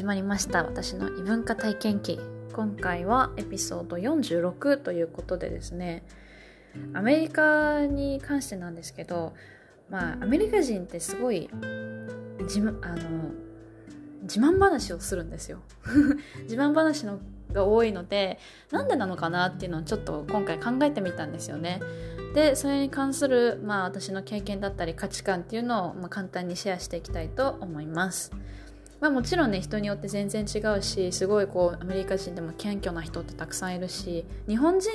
始まりました。私の異文化体験記。今回はエピソード46ということでですね。アメリカに関してなんですけどまあアメリカ人ってすごい自あの自慢話をするんですよ。自慢話のが多いのでなんでなのかなっていうのをちょっと今回考えてみたんですよね。でそれに関する、まあ、私の経験だったり価値観っていうのを、まあ、簡単にシェアしていきたいと思います。まあ、もちろんね人によって全然違うしすごいこうアメリカ人でも謙虚な人ってたくさんいるし日本人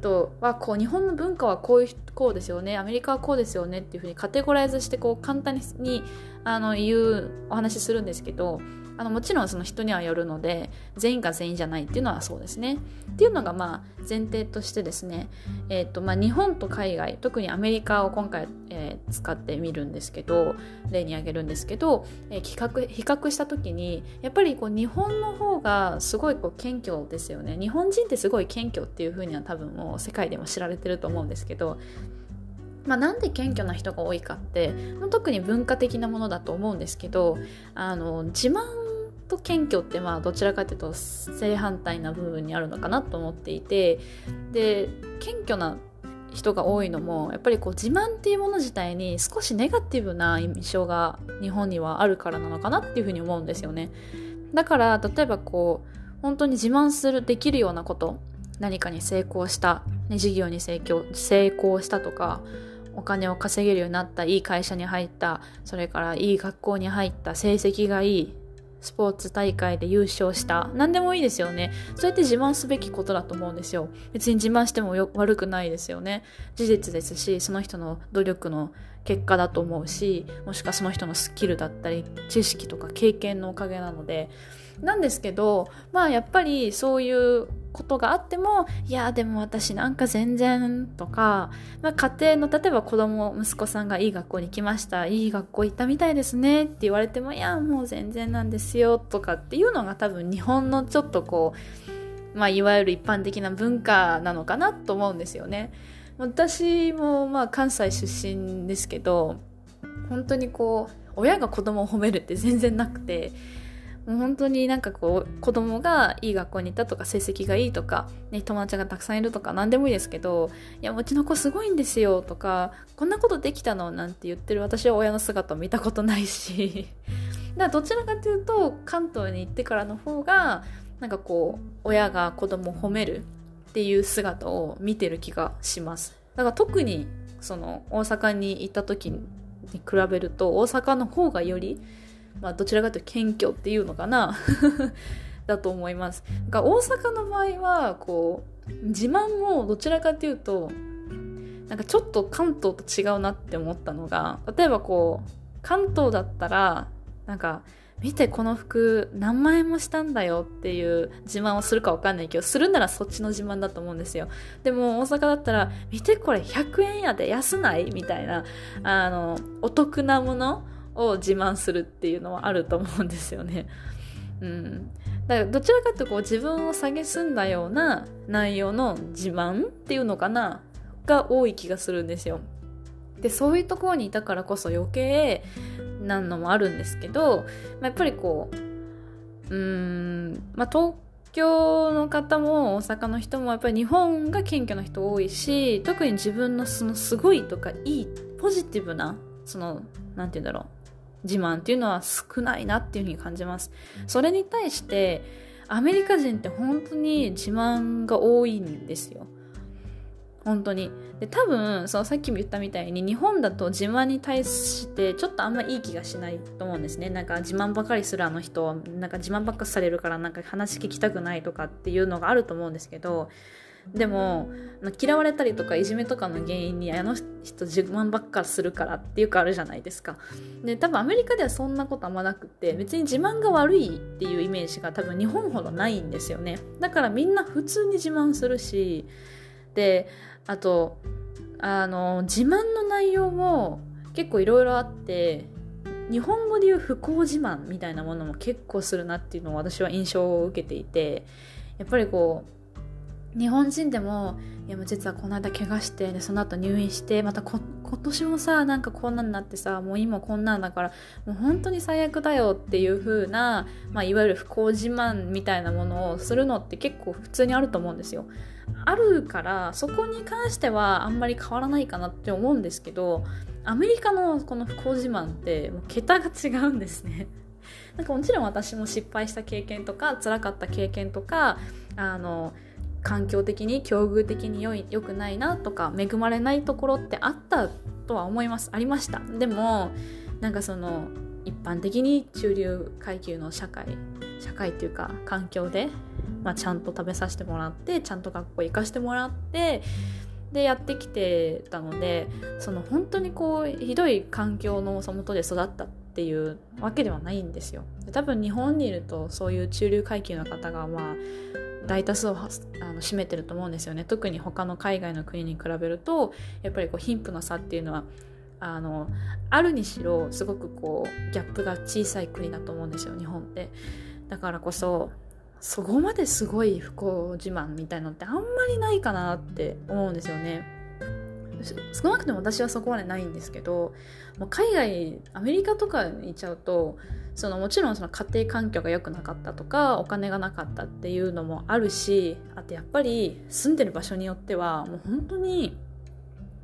とはこう日本の文化はこういうこうですよねアメリカはこうですよねっていうふうにカテゴライズしてこう簡単にあの言うお話しするんですけどあのもちろんその人にはよるので全員が全員じゃないっていうのはそうですね。っていうのがまあ前提としてですね、えーとまあ、日本と海外特にアメリカを今回、えー、使ってみるんですけど例に挙げるんですけど、えー、比較比較した時にやっぱりこう日本の方がすごいこう謙虚ですよね日本人ってすごい謙虚っていうふうには多分もう世界でも知られてると思うんですけどまあ、なんで謙虚な人が多いかって特に文化的なものだと思うんですけどあの自慢と謙虚ってまあどちらかというと正反対な部分にあるのかなと思っていてで謙虚な人が多いのもやっぱりこう自慢っていうもの自体に少しネガティブな印象が日本にはあるからなのかなっていうふうに思うんですよね。だから例えばこう本当に自慢するできるようなこと何かに成功した、ね、事業に成功成功したとかお金を稼げるようになったいい会社に入ったそれからいい学校に入った成績がいいスポーツ大会で優勝した。何でもいいですよね。そうやって自慢すべきことだと思うんですよ。別に自慢しても悪くないですよね。事実ですしその人の努力の結果だと思うしもしくはその人のスキルだったり知識とか経験のおかげなので。なんですけどまあやっぱりそういうことがあってもいやでも私なんか全然とか、まあ、家庭の例えば子供息子さんがいい学校に来ましたいい学校行ったみたいですねって言われてもいやもう全然なんですよとかっていうのが多分日本のちょっとこう、まあ、いわゆる一般的な文化なのかなと思うんですよね。私もまあ関西出身ですけど本当にこう親が子供を褒めるって全然なくて本当になんかこう子供がいい学校に行ったとか成績がいいとか、ね、友達がたくさんいるとか何でもいいですけどいやうちの子すごいんですよとかこんなことできたのなんて言ってる私は親の姿を見たことないし。だからどちらかというと関東に行ってからの方がなんかこう親が子供を褒めるっていう姿を見てる気がします。だから特にその大阪に行った時に比べると大阪の方がよりまあ、どちらかというと謙虚っていうのかな。だと思います。が大阪の場合はこう自慢もどちらかというとなんかちょっと関東と違うなって思ったのが例えばこう関東だったらなんか見てこの服何万円もしたんだよっていう自慢をするかわかんないけどするならそっちの自慢だと思うんですよ。でも大阪だったら見てこれ100円やで安ない？みたいなあのお得なものを自慢するっていうのはあると思うんですよね。うん、だからどちらかというとこう自分を蔑んだような内容の自慢っていうのかなが多い気がするんですよ。でそういうところにいたからこそ余計なのもあるんですけど、まあ、やっぱりこううーん、まあ、東京の方も大阪の人もやっぱり日本が謙虚な人多いし特に自分のそのすごいとかいいポジティブなその何て言うんだろう自慢っていうのは少ないなっていうふうに感じます。それに対してアメリカ人って本当に自慢が多いんですよ。本当に。で、多分、そのさっきも言ったみたいに、日本だと自慢に対してちょっとあんまいい気がしないと思うんですね。なんか自慢ばかりするあの人は、なんか自慢ばっかされるからなんか話聞きたくないとかっていうのがあると思うんですけど、でも嫌われたりとかいじめとかの原因にあの人自慢ばっかするからっていうかあるじゃないですか。で多分アメリカではそんなことあんまなくて別に自慢が悪いっていうイメージが多分日本ほどないんですよね。だからみんな普通に自慢するしであとあの自慢の内容も結構いろいろあって日本語で言う不幸自慢みたいなものも結構するなっていうのを私は印象を受けていてやっぱりこう日本人でもいやもう実はこの間怪我してでその後入院してまた今年もさなんかこんなになってさもう今こんなんだからもう本当に最悪だよっていう風な、まあ、いわゆる不幸自慢みたいなものをするのって結構普通にあると思うんですよ。あるからそこに関してはあんまり変わらないかなって思うんですけどアメリカのこの不幸自慢ってもう桁が違うんですね。なんかもちろん私も失敗した経験とか辛かった経験とかあの環境的に境遇的に良い良くないなとか恵まれないところってあったとは思います。ありました。でもなんかその一般的に中流階級の社会社会っていうか環境で、まあ、ちゃんと食べさせてもらってちゃんと学校行かしてもらってでやってきてたのでその本当にこうひどい環境のそもとで育ったっていうわけではないんですよ。多分日本にいるとそういう中流階級の方がまあ大多数をあの占めてると思うんですよね。特に他の海外の国に比べるとやっぱりこう貧富の差っていうのはあのあるにしろすごくこうギャップが小さい国だと思うんですよ日本って。だからこそそこまですごい不幸自慢みたいのってあんまりないかなって思うんですよね。少なくとも私はそこまでないんですけどもう海外アメリカとかに行っちゃうとそのもちろんその家庭環境が良くなかったとかお金がなかったっていうのもあるしあとやっぱり住んでる場所によってはもう本当に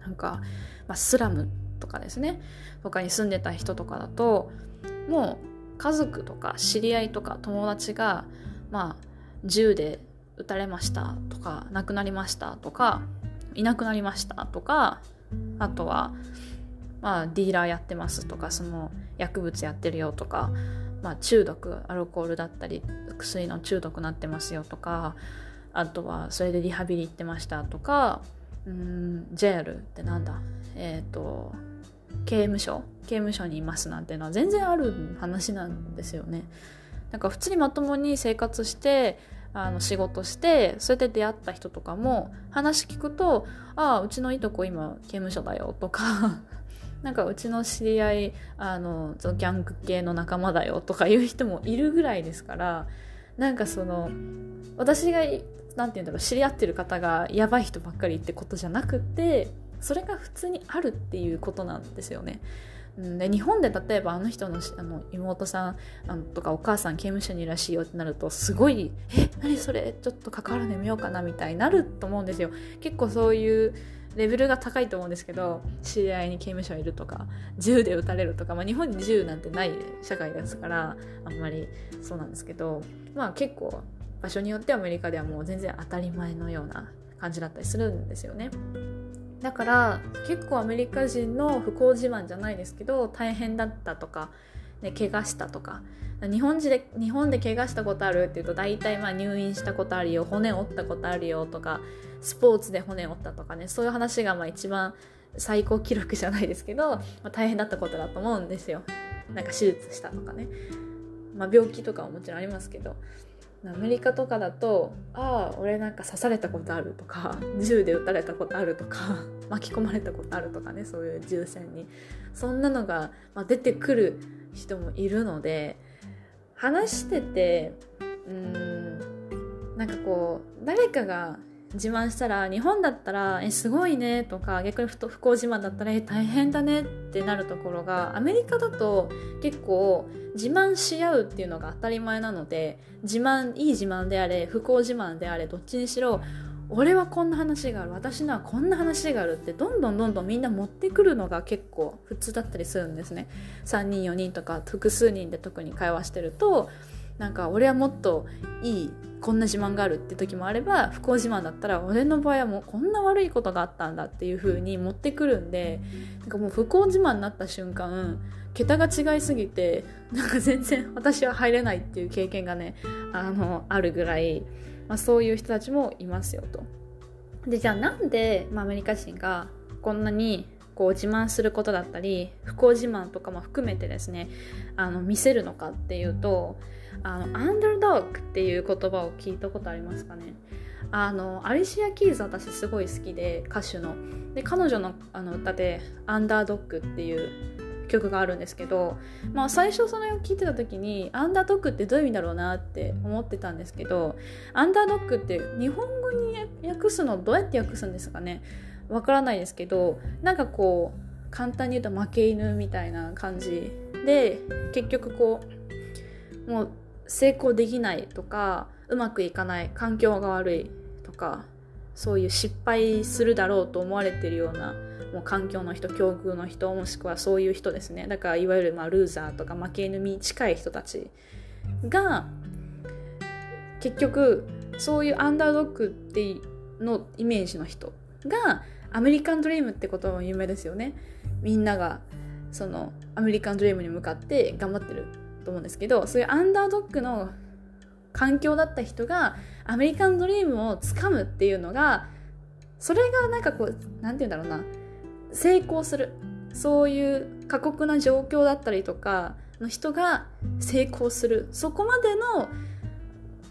なんか、まあ、スラムとかですね。とかに住んでた人とかだともう家族とか知り合いとか友達がまあ銃で撃たれましたとか亡くなりましたとかいなくなりましたとかあとはまあディーラーやってますとかその薬物やってるよとか、まあ、中毒アルコールだったり薬の中毒なってますよとかあとはそれでリハビリ行ってましたとかうんジェールってなんだ？えっ、ー、と刑務所？刑務所にいますなんていうのは全然ある話なんですよね。なんか普通にまともに生活してあの仕事してそれで出会った人とかも話聞くと「ああうちのいとこ今刑務所だよ」とか なんかうちの知り合いあのギャング系の仲間だよとかいう人もいるぐらいですからなんかその私が何て言うんだろう知り合ってる方がやばい人ばっかりってことじゃなくてそれが普通にあるっていうことなんですよね。で日本で例えばあの人のあの妹さんあのとかお母さん刑務所にいらしいよってなるとすごい「え何それ？ちょっと関わるのやめようかな」みたいになると思うんですよ。結構そういうレベルが高いと思うんですけど知り合いに刑務所いるとか銃で撃たれるとか、まあ、日本に銃なんてない社会ですからあんまりそうなんですけどまあ結構場所によってアメリカではもう全然当たり前のような感じだったりするんですよね。だから結構アメリカ人の不幸自慢じゃないですけど大変だったとか、ね、怪我したとか日本で日本で怪我したことあるっていうと大体まあ入院したことあるよ骨折ったことあるよとかスポーツで骨折ったとかねそういう話がまあ一番最高記録じゃないですけど、まあ、大変だったことだと思うんですよ。なんか手術したとかね、まあ、病気とかはもちろんありますけど。アメリカとかだと「ああ俺なんか刺されたことある」とか「銃で撃たれたことある」とか「巻き込まれたことある」とかねそういう銃戦に。そんなのが、まあ、出てくる人もいるので話しててうんなんかこう誰かが自慢したら日本だったら「えすごいね」とか逆に不幸自慢だったら「え大変だね」ってなるところがアメリカだと結構自慢し合うっていうのが当たり前なので自慢いい自慢であれ不幸自慢であれどっちにしろ俺はこんな話がある私のはこんな話があるってどんどんどんどんみんな持ってくるのが結構普通だったりするんですね。3人4人とか複数人で特に会話してるとなんか俺はもっといいこんな自慢があるって時もあれば不幸自慢だったら俺の場合はもうこんな悪いことがあったんだっていう風に持ってくるんでなんかもう不幸自慢になった瞬間桁が違いすぎてなんか全然私は入れないっていう経験がねあのあるぐらい、まあ、そういう人たちもいますよと。でじゃあなんで、まあ、アメリカ人がこんなにこう自慢することだったり不幸自慢とかも含めてですねあの見せるのかっていうとあのアンダードッグっていう言葉を聞いたことありますかね？あのアリシア・キーズ私すごい好きで歌手の。で彼女のあの歌で「アンダードッグ」っていう曲があるんですけど、まあ、最初それを聞いてた時にアンダードッグってどういう意味だろうなって思ってたんですけどアンダードッグって日本語に訳すのどうやって訳すんですかね？わからないですけどなんかこう簡単に言うと負け犬みたいな感じで結局こうもう成功できないとかうまくいかない環境が悪いとかそういう失敗するだろうと思われてるようなもう環境の人境遇の人もしくはそういう人ですね。だからいわゆるまあルーザーとか負け犬に近い人たちが結局そういうアンダードッグってのイメージの人がアメリカンドリームってことも有名ですよね。みんながそのアメリカンドリームに向かって頑張ってる。と思うんですけどそういうアンダードッグの環境だった人がアメリカンドリームをつかむっていうのがそれがなんかこう何て言うんだろうな。成功する。そういう過酷な状況だったりとかの人が成功する。そこまでの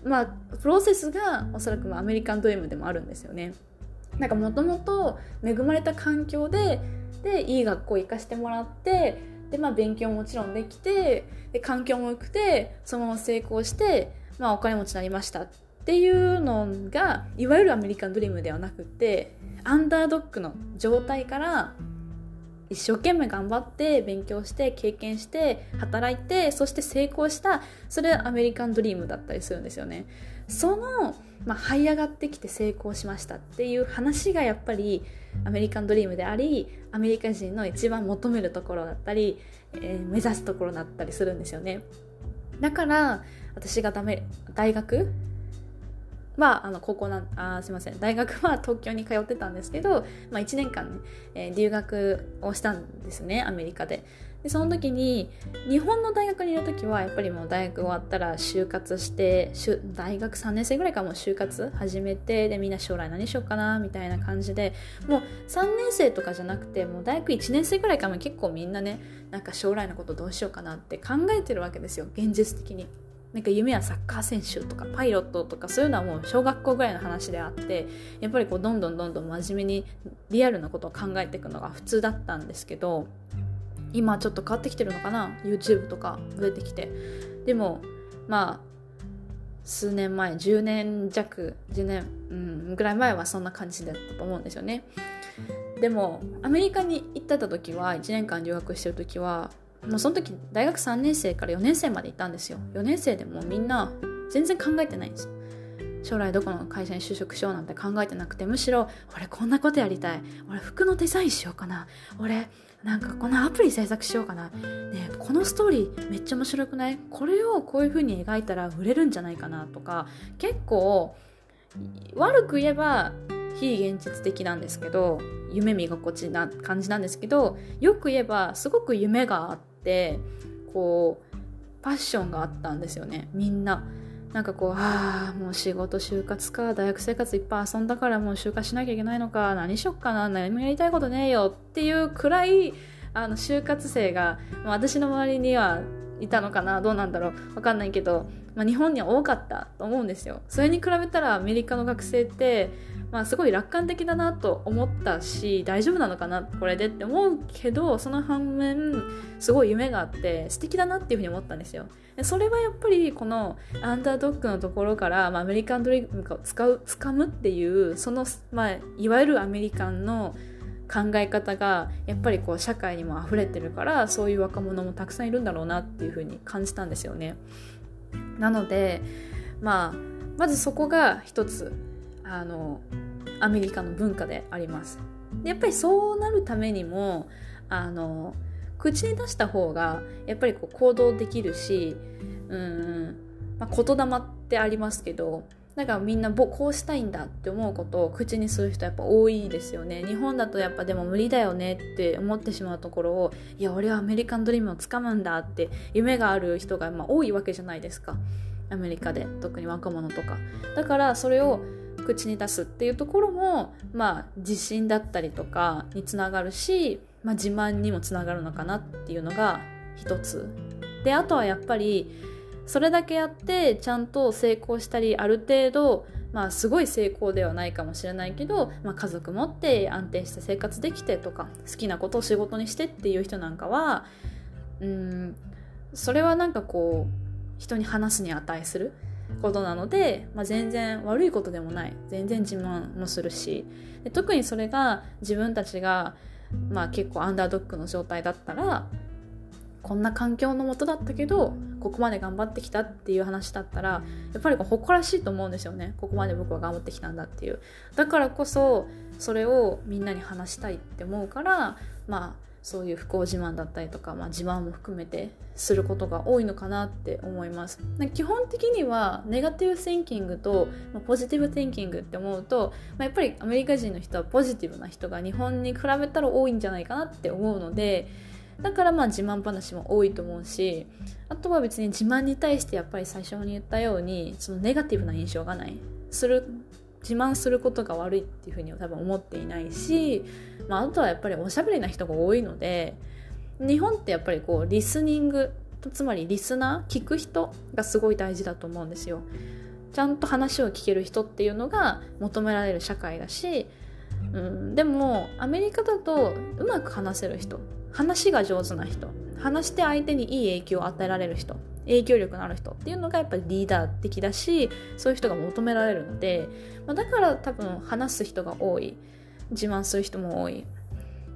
まあプロセスがおそらくアメリカンドリームでもあるんですよね。なんかもともと恵まれた環境ででいい学校行かしてもらってで、まあ、勉強ももちろんできてで環境も良くてそのまま成功して、まあ、お金持ちになりましたっていうのがいわゆるアメリカンドリームではなくてアンダードッグの状態から一生懸命頑張って勉強して経験して働いてそして成功したそれアメリカンドリームだったりするんですよね。その、まあ、這い上がってきて成功しましたっていう話がやっぱりアメリカンドリームでありアメリカ人の一番求めるところだったり、えー、目指すところだったりするんですよね。だから私がダメ大学はああの高校なあすいません大学は東京に通ってたんですけど、まあ、1年間ね、えー、留学をしたんですねアメリカででその時に日本の大学にいる時はやっぱりもう大学終わったら就活して大学3年生ぐらいからもう就活始めてでみんな将来何しようかなみたいな感じでもう3年生とかじゃなくてもう大学1年生ぐらいからも結構みんなねなんか将来のことどうしようかなって考えてるわけですよ現実的に。なんか夢はサッカー選手とかパイロットとかそういうのはもう小学校ぐらいの話であってやっぱりこうどんどんどんどん真面目にリアルなことを考えていくのが普通だったんですけど今ちょっと変わってきてるのかな？YouTube とか増えてきて。でもまあ数年前10年弱10年、うん、ぐらい前はそんな感じだったと思うんですよね。でもアメリカに行ってた時は1年間留学してる時はもうその時大学3年生から4年生までいたんですよ。4年生でもみんな全然考えてないんですよ。将来どこの会社に就職しようなんて考えてなくてむしろ俺こんなことやりたい。俺服のデザインしようかな。俺なんかこのアプリ制作しようかな。ねこのストーリーめっちゃ面白くない？これをこういう風に描いたら売れるんじゃないかなとか結構悪く言えば非現実的なんですけど夢見心地な感じなんですけどよく言えばすごく夢があってってこうパッションがあったんですよねみんな。なんかこう、ああ、もう仕事、就活か、大学生活いっぱい遊んだからもう就活しなきゃいけないのか、何しよっかな、何もやりたいことねえよっていうくらい、あの、就活生が、ま、私の周りにはいたのかな、どうなんだろう、わかんないけど、まあ、日本には多かったと思うんですよ。それに比べたらアメリカの学生って、まあ、すごい楽観的だなと思ったし大丈夫なのかなこれでって思うけどその反面すごい夢があって素敵だなっていうふうに思ったんですよでそれはやっぱりこのアンダードッグのところから、まあ、アメリカンドリームを使う掴むっていうその、まあ、いわゆるアメリカンの考え方がやっぱりこう社会にも溢れてるからそういう若者もたくさんいるんだろうなっていうふうに感じたんですよね。なのでまあまずそこが一つあのアメリカの文化であります。でやっぱりそうなるためにもあの口に出した方がやっぱりこう行動できるしうん、まあ、言霊ってありますけどだかみんなこうしたいんだって思うことを口にする人やっぱ多いですよね。日本だとやっぱでも無理だよねって思ってしまうところをいや俺はアメリカンドリームをつかむんだって夢がある人がま多いわけじゃないですか。アメリカで特に若者とか。だからそれを口に出すっていうところもまあ自信だったりとかにつながるし、まあ、自慢にもつながるのかなっていうのが一つ。であとはやっぱりそれだけやってちゃんと成功したりある程度まあすごい成功ではないかもしれないけど、まあ、家族持って安定して生活できてとか好きなことを仕事にしてっていう人なんかはうんそれはなんかこう人に話すに値する。ことなので、まあ、全然悪いことでもない。全然自慢もするし。で特にそれが自分たちが、まあ、結構アンダードッグの状態だったらこんな環境のもとだったけどここまで頑張ってきたっていう話だったらやっぱりこう誇らしいと思うんですよね。ここまで僕は頑張ってきたんだっていう。だからこそそれをみんなに話したいって思うからまあそういう不幸自慢だったりとか、まあ、自慢も含めてすることが多いのかなって思います。基本的にはネガティブシンキングと、ポジティブシンキングって思うと、まあ、やっぱりアメリカ人の人はポジティブな人が日本に比べたら多いんじゃないかなって思うのでだからまあ自慢話も多いと思うしあとは別に自慢に対してやっぱり最初に言ったようにそのネガティブな印象がないする自慢することが悪いっていうふうには多分思っていないし、まあ、あとはやっぱりおしゃべりな人が多いので日本ってやっぱりこうリスニングつまりリスナー聞く人がすごい大事だと思うんですよ。ちゃんと話を聞ける人っていうのが求められる社会だし、うん、でもアメリカだとうまく話せる人話が上手な人話して相手にいい影響を与えられる人影響力のある人っていうのがやっぱりリーダー的だしそういう人が求められるので、まあ、だから多分話す人が多い。自慢する人も多い、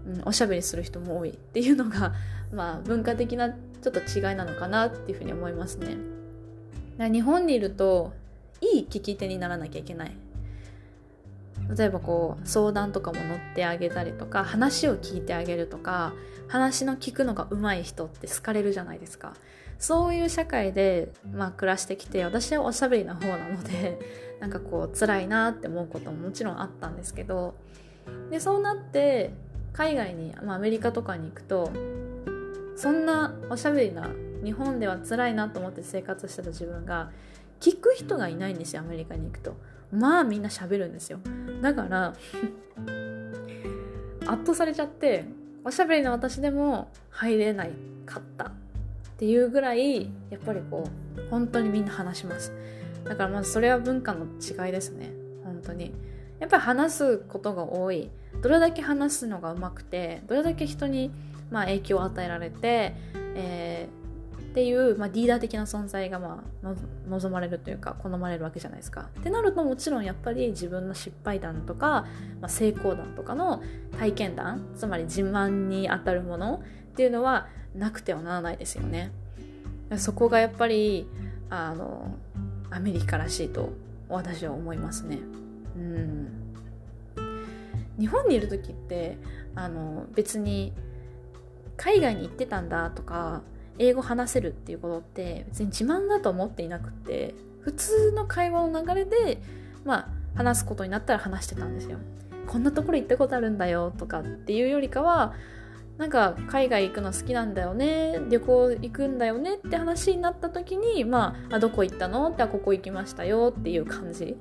うん、おしゃべりする人も多いっていうのが、まあ、文化的なちょっと違いなのかなっていうふうに思いますね。日本にいるといい聞き手にならなきゃいけない。例えばこう相談とかも乗ってあげたりとか話を聞いてあげるとか話の聞くのが上手い人って好かれるじゃないですか。そういう社会で、まあ、暮らしてきて私はおしゃべりな方なので なんかこう辛いなって思うことももちろんあったんですけどでそうなって海外に、まあ、アメリカとかに行くとそんなおしゃべりな日本では辛いなと思って生活してた自分が聞く人がいないんですよアメリカに行くと。まあみんな喋るんですよ。だから 圧倒されちゃっておしゃべりの私でも入れないかったっていうぐらいやっぱりこう本当にみんな話します。だからまずそれは文化の違いですね。本当に。やっぱり話すことが多い。どれだけ話すのがうまくてどれだけ人にまあ影響を与えられて、えーっていう、まあ、リーダー的な存在が、まあ、望まれるというか好まれるわけじゃないですか。ってなるともちろんやっぱり自分の失敗談とか、まあ、成功談とかの体験談つまり自慢にあたるものっていうのはなくてはならないですよね。そこがやっぱりあのアメリカらしいと私は思いますね。うん日本にいる時ってあの別に海外に行ってたんだとか英語話せるっていうことって別に自慢だと思っていなくて普通の会話の流れでまあ話すことになったら話してたんですよ。こんなところ行ったことあるんだよとかっていうよりかはなんか海外行くの好きなんだよね旅行行くんだよねって話になった時にまああどこ行ったの？ってあここ行きましたよっていう感じ。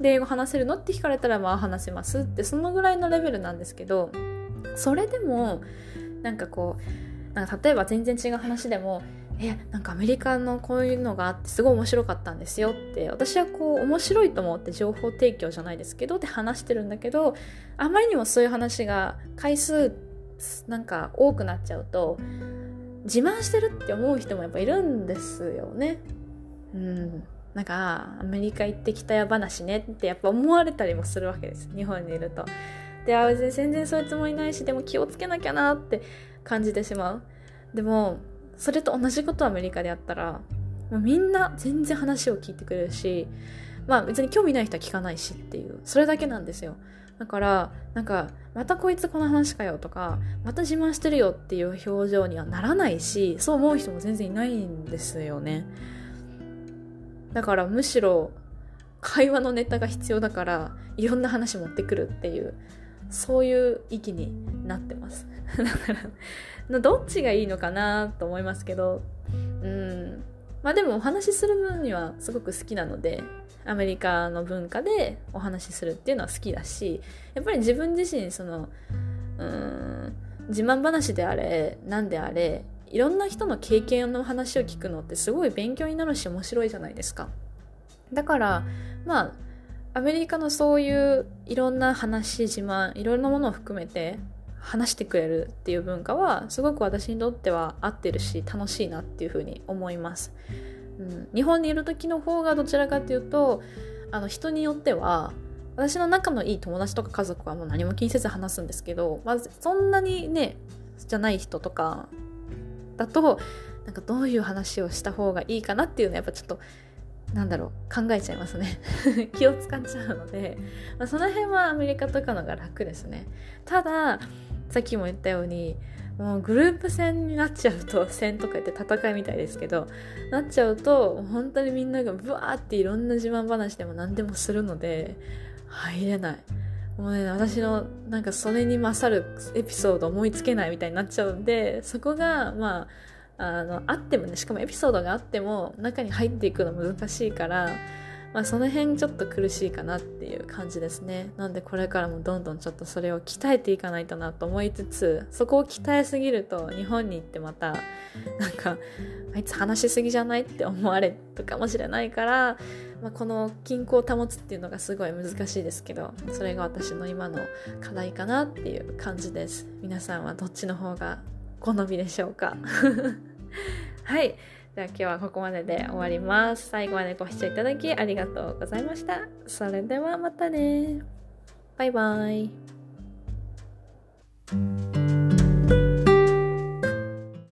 で英語話せるの？って聞かれたらまあ話せますってそのぐらいのレベルなんですけどそれでもなんかこうなんか例えば全然違う話でもえなんかアメリカのこういうのがあってすごい面白かったんですよって私はこう面白いと思って情報提供じゃないですけどって話してるんだけどあまりにもそういう話が回数なんか多くなっちゃうと自慢してるって思う人もやっぱいるんですよね。うん。なんかアメリカ行ってきたや話ねってやっぱ思われたりもするわけです。日本にいると。であ全然そういうつもりないしでも気をつけなきゃなって感じてしまう。でもそれと同じことアメリカでやったらもうみんな全然話を聞いてくれるしまあ別に興味ない人は聞かないしっていう。それだけなんですよ。だからなんかまたこいつこの話かよとかまた自慢してるよっていう表情にはならないしそう思う人も全然いないんですよね。だからむしろ会話のネタが必要だからいろんな話持ってくるっていうそういう域になってます。だからどっちがいいのかなと思いますけどうん。まあでもお話しする分にはすごく好きなのでアメリカの文化でお話しするっていうのは好きだしやっぱり自分自身そのうん自慢話であれ何であれいろんな人の経験の話を聞くのってすごい勉強になるし面白いじゃないですか。だからまあアメリカのそういういろんな話自慢いろんなものを含めて話してくれるっていう文化はすごく私にとっては合ってるし楽しいなっていうふうに思います、うん、日本にいる時の方がどちらかっていうとあの人によっては私の仲のいい友達とか家族はもう何も気にせず話すんですけど、まずそんなにねじゃない人とかだとなんかどういう話をした方がいいかなっていうのはやっぱちょっとなんだろう考えちゃいますね。気を使っちゃうので、まあ、その辺はアメリカとかのが楽ですね。たださっきも言ったようにもうグループ戦になっちゃうと戦とか言って戦いみたいですけどなっちゃうと本当にみんながブワーっていろんな自慢話でも何でもするので入れない。もうね私のなんかそれに勝るエピソード思いつけないみたいになっちゃうんでそこがまああのあってもねしかもエピソードがあっても中に入っていくの難しいからまあ、その辺ちょっと苦しいかなっていう感じですね。なんでこれからもどんどんちょっとそれを鍛えていかないとなと思いつつそこを鍛えすぎると日本に行ってまたなんかあいつ話しすぎじゃないって思われるかもしれないから、まあ、この均衡を保つっていうのがすごい難しいですけどそれが私の今の課題かなっていう感じです。皆さんはどっちの方が好みでしょうか？はい。では今日はここまでで終わります。最後までご視聴いただきありがとうございました。それではまたね。バイバイ。